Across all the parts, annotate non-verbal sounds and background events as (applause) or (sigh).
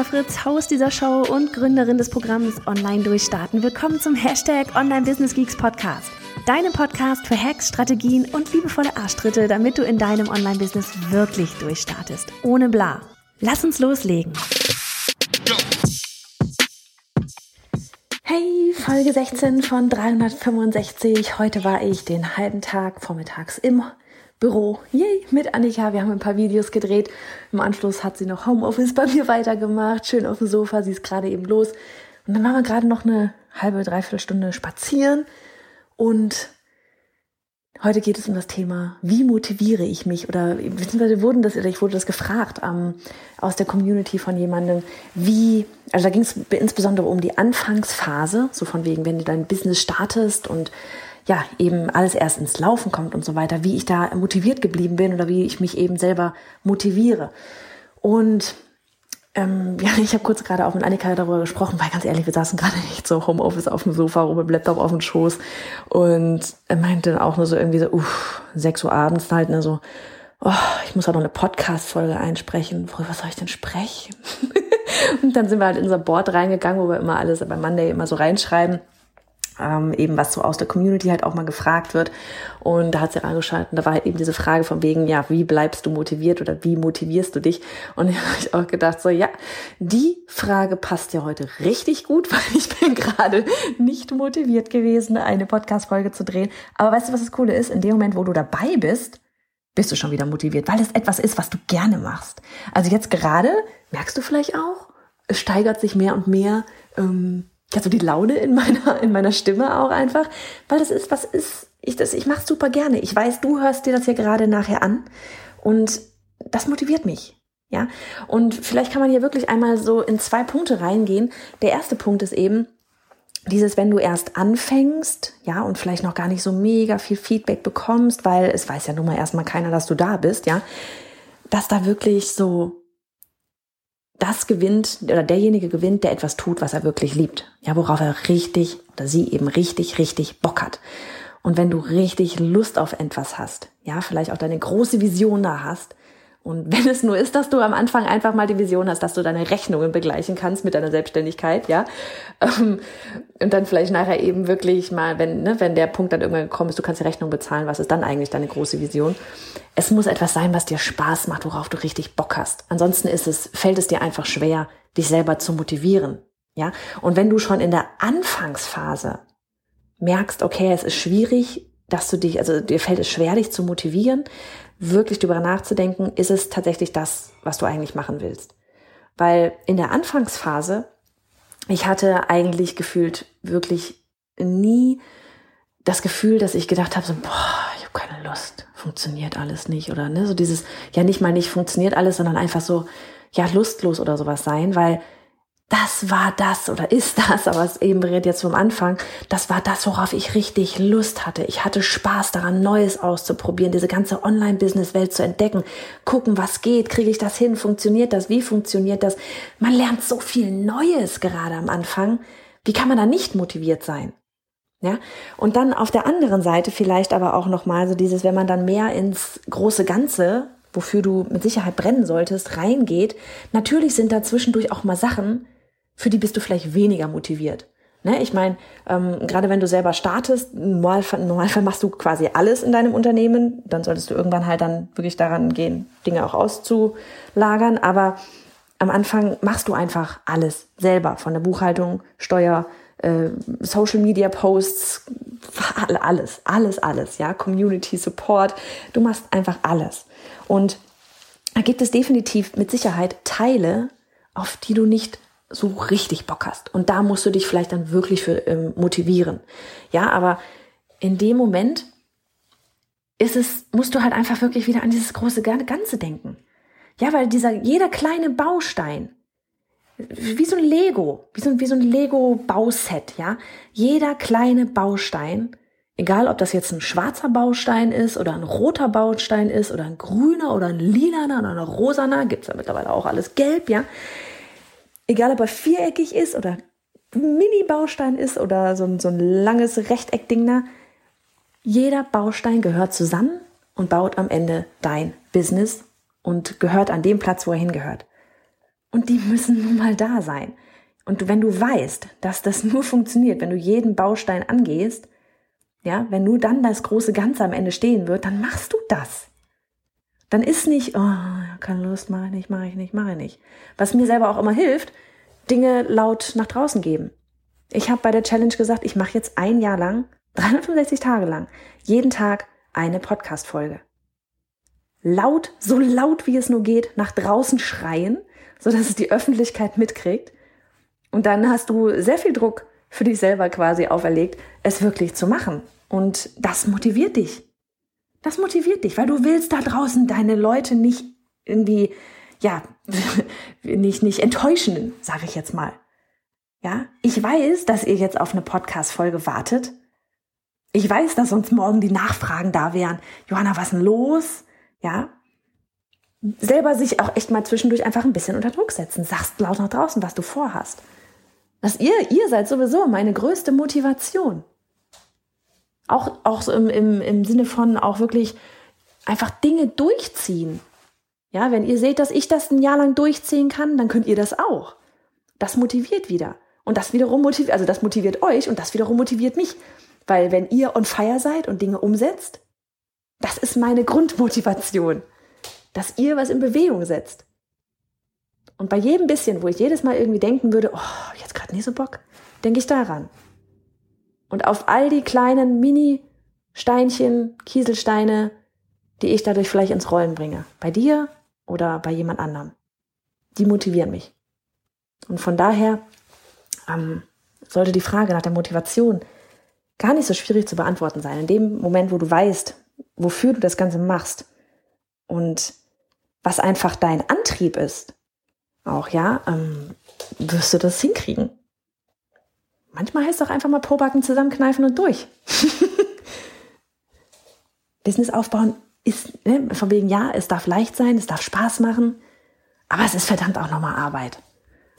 Johanna Fritz, Haus dieser Show und Gründerin des Programms Online Durchstarten. Willkommen zum Hashtag Online Business Geeks Podcast. Deinem Podcast für Hacks, Strategien und liebevolle Arschtritte, damit du in deinem Online-Business wirklich durchstartest. Ohne bla. Lass uns loslegen. Hey, Folge 16 von 365. Heute war ich den halben Tag vormittags im Büro. Yay, mit Annika. Wir haben ein paar Videos gedreht. Im Anschluss hat sie noch Homeoffice (laughs) bei mir weitergemacht. Schön auf dem Sofa. Sie ist gerade eben los. Und dann waren wir gerade noch eine halbe, dreiviertel Stunde spazieren. Und heute geht es um das Thema, wie motiviere ich mich? Oder beziehungsweise wurden das, oder ich wurde das gefragt ähm, aus der Community von jemandem, wie, also da ging es insbesondere um die Anfangsphase, so von wegen, wenn du dein Business startest und ja, eben alles erst ins Laufen kommt und so weiter, wie ich da motiviert geblieben bin oder wie ich mich eben selber motiviere. Und ähm, (laughs) ja, ich habe kurz gerade auch mit Annika darüber gesprochen, weil ganz ehrlich, wir saßen gerade (laughs) echt so Homeoffice auf dem Sofa rum mit Laptop auf dem Schoß und er meinte dann auch nur so irgendwie so, uff, 6 Uhr abends halt, ne, so, oh, ich muss auch noch eine Podcast-Folge einsprechen. Was soll ich denn sprechen? (laughs) und dann sind wir halt in unser Board reingegangen, wo wir immer alles bei Monday immer so reinschreiben ähm, eben was so aus der Community halt auch mal gefragt wird. Und da hat sie angeschaltet, da war halt eben diese Frage von wegen, ja, wie bleibst du motiviert oder wie motivierst du dich? Und (laughs) da habe ich auch gedacht, so, ja, die Frage passt ja heute richtig gut, (laughs) weil ich bin gerade nicht motiviert gewesen, eine Podcast-Folge zu drehen. Aber weißt du, was das Coole ist? In dem Moment, wo du dabei bist, bist du schon wieder motiviert, weil es etwas ist, was du gerne machst. Also jetzt gerade, merkst du vielleicht auch, es steigert sich mehr und mehr ähm, ja, so die Laune in meiner, (laughs) in meiner Stimme auch einfach, weil das ist, was ist, ich, das, ich mach's super gerne. Ich weiß, du hörst dir das hier gerade nachher an und das motiviert mich. Ja, und vielleicht kann man hier wirklich einmal so in zwei Punkte reingehen. Der erste Punkt ist eben, dieses, wenn du erst anfängst, ja, und vielleicht noch gar nicht so mega viel Feedback bekommst, weil es weiß ja nun mal erstmal keiner, dass du da bist, ja, dass da wirklich so das gewinnt oder derjenige gewinnt, der etwas tut, was er wirklich liebt. Ja, worauf er richtig oder sie eben richtig, richtig Bock hat. Und wenn du richtig Lust auf etwas hast, ja, vielleicht auch deine große Vision da hast, und wenn es nur ist, dass du am Anfang einfach mal die Vision hast, dass du deine Rechnungen begleichen kannst mit deiner Selbstständigkeit, ja, ähm, und dann vielleicht nachher eben wirklich mal, wenn, ne, wenn der Punkt dann irgendwann gekommen ist, du kannst die Rechnung bezahlen, was ist dann eigentlich deine große Vision? Es muss etwas sein, was dir Spaß macht, worauf du richtig Bock hast. Ansonsten ist es, fällt es dir einfach schwer, dich selber zu motivieren, ja. Und wenn du schon in der Anfangsphase merkst, okay, es ist schwierig, dass du dich, also dir fällt es schwer, dich zu motivieren, wirklich darüber nachzudenken, ist es tatsächlich das, was du eigentlich machen willst. Weil in der Anfangsphase, ich hatte eigentlich gefühlt wirklich nie das Gefühl, dass ich gedacht habe, so, boah, ich habe keine Lust, funktioniert alles nicht oder ne, so dieses, ja nicht mal nicht funktioniert alles, sondern einfach so, ja lustlos oder sowas sein, weil das war das oder ist das, aber es eben redet jetzt vom Anfang, das war das, worauf ich richtig Lust hatte. Ich hatte Spaß daran, Neues auszuprobieren, diese ganze Online-Business-Welt zu entdecken, gucken, was geht, kriege ich das hin, funktioniert das, wie funktioniert das. Man lernt so viel Neues gerade am Anfang. Wie kann man da nicht motiviert sein? Ja, und dann auf der anderen Seite vielleicht aber auch nochmal so dieses, wenn man dann mehr ins große Ganze, wofür du mit Sicherheit brennen solltest, reingeht. Natürlich sind da zwischendurch auch mal Sachen, für die bist du vielleicht weniger motiviert. Ne? Ich meine, ähm, gerade wenn du selber startest, im Normalfall machst du quasi alles in deinem Unternehmen, dann solltest du irgendwann halt dann wirklich daran gehen, Dinge auch auszulagern. Aber am Anfang machst du einfach alles selber, von der Buchhaltung, Steuer, äh, Social Media Posts, alles, alles, alles, ja, Community Support. Du machst einfach alles. Und da gibt es definitiv mit Sicherheit Teile, auf die du nicht so richtig Bock hast. Und da musst du dich vielleicht dann wirklich für ähm, motivieren. Ja, aber in dem Moment ist es, musst du halt einfach wirklich wieder an dieses große Ganze denken. Ja, weil dieser, jeder kleine Baustein wie so ein Lego, wie so, wie so ein Lego-Bauset, ja. Jeder kleine Baustein, egal ob das jetzt ein schwarzer Baustein ist oder ein roter Baustein ist oder ein grüner oder ein lilaner oder ein rosaner, gibt's ja mittlerweile auch alles gelb, ja. Egal ob er viereckig ist oder Mini-Baustein ist oder so ein, so ein langes Rechteckding da, jeder Baustein gehört zusammen und baut am Ende dein Business und gehört an dem Platz, wo er hingehört. Und die müssen nun mal da sein. Und wenn du weißt, dass das (laughs) nur funktioniert, wenn du jeden Baustein angehst, ja, wenn nur dann das große Ganze am Ende stehen wird, dann machst du das. Dann ist nicht, oh, keine Lust, mache ich nicht, mache ich nicht, mache ich nicht. Was mir selber auch immer hilft, Dinge laut nach draußen geben. Ich habe bei der Challenge gesagt, ich mache jetzt ein Jahr lang, (laughs) 365 Tage lang, jeden Tag eine Podcast-Folge. Laut, so laut wie es nur geht, nach draußen schreien, so dass es die Öffentlichkeit mitkriegt. Und dann hast du sehr viel Druck für dich selber quasi auferlegt, es wirklich zu machen. Und das motiviert dich. Das motiviert dich, weil du willst da draußen deine Leute nicht irgendwie, ja, (laughs) nicht, nicht enttäuschen, sage ich jetzt mal. Ja, ich weiß, dass ihr jetzt auf eine Podcast-Folge wartet. Ich weiß, dass uns morgen die Nachfragen da wären. Johanna, was denn los? Ja, selber sich auch echt mal zwischendurch einfach ein bisschen unter Druck setzen. Sagst laut nach draußen, was du vorhast. Dass ihr, ihr seid sowieso meine größte Motivation. Auch, auch so im, im, im Sinne von auch wirklich einfach Dinge durchziehen. Ja, wenn ihr seht, dass ich das ein Jahr lang durchziehen kann, dann könnt ihr das auch. Das motiviert wieder. Und das wiederum motiviert, also das motiviert euch und das wiederum motiviert mich. Weil wenn ihr on fire seid und Dinge umsetzt, das ist meine Grundmotivation dass ihr was in Bewegung setzt. Und bei jedem bisschen, wo ich jedes Mal irgendwie denken würde, oh, jetzt gerade nicht so Bock, denke ich daran. Und auf all die kleinen Mini-Steinchen, Kieselsteine, die ich dadurch vielleicht ins Rollen bringe. Bei dir oder bei jemand anderem. Die motivieren mich. Und von daher ähm, sollte die Frage nach der Motivation gar nicht so schwierig zu beantworten sein. In dem Moment, wo du weißt, wofür du das Ganze machst und was einfach dein Antrieb ist, auch ja, ähm, wirst du das hinkriegen. Manchmal heißt es auch einfach mal Probacken zusammenkneifen und durch. (laughs) Business aufbauen ist, ne, von wegen, ja, es darf leicht sein, es darf Spaß machen, aber es ist verdammt auch nochmal Arbeit.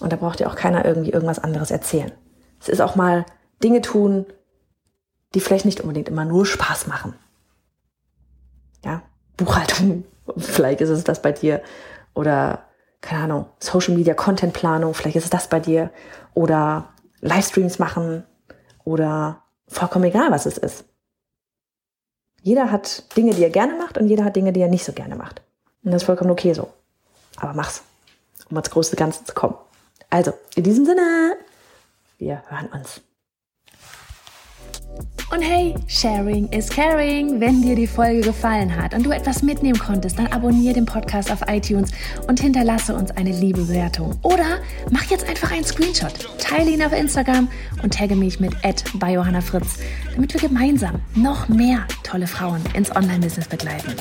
Und da braucht dir auch keiner irgendwie irgendwas anderes erzählen. Es ist auch mal Dinge tun, die vielleicht nicht unbedingt immer nur Spaß machen. Ja, Buchhaltung (laughs) Vielleicht ist es das bei dir. Oder, keine Ahnung, Social Media Content Planung, vielleicht ist es das bei dir. Oder Livestreams machen. Oder vollkommen egal, was es ist. Jeder hat Dinge, die er gerne macht und jeder hat Dinge, die er nicht so gerne macht. Und das ist vollkommen okay so. Aber mach's, um ans große Ganze zu kommen. Also, in diesem Sinne, wir hören uns. Und hey, Sharing is Caring. Wenn dir die Folge gefallen hat und du etwas mitnehmen konntest, dann abonniere den Podcast auf iTunes und hinterlasse uns eine liebe Bewertung. Oder mach jetzt einfach einen Screenshot, teile ihn auf Instagram und tagge mich mit bei Johanna Fritz, damit wir gemeinsam noch mehr tolle Frauen ins Online-Business begleiten.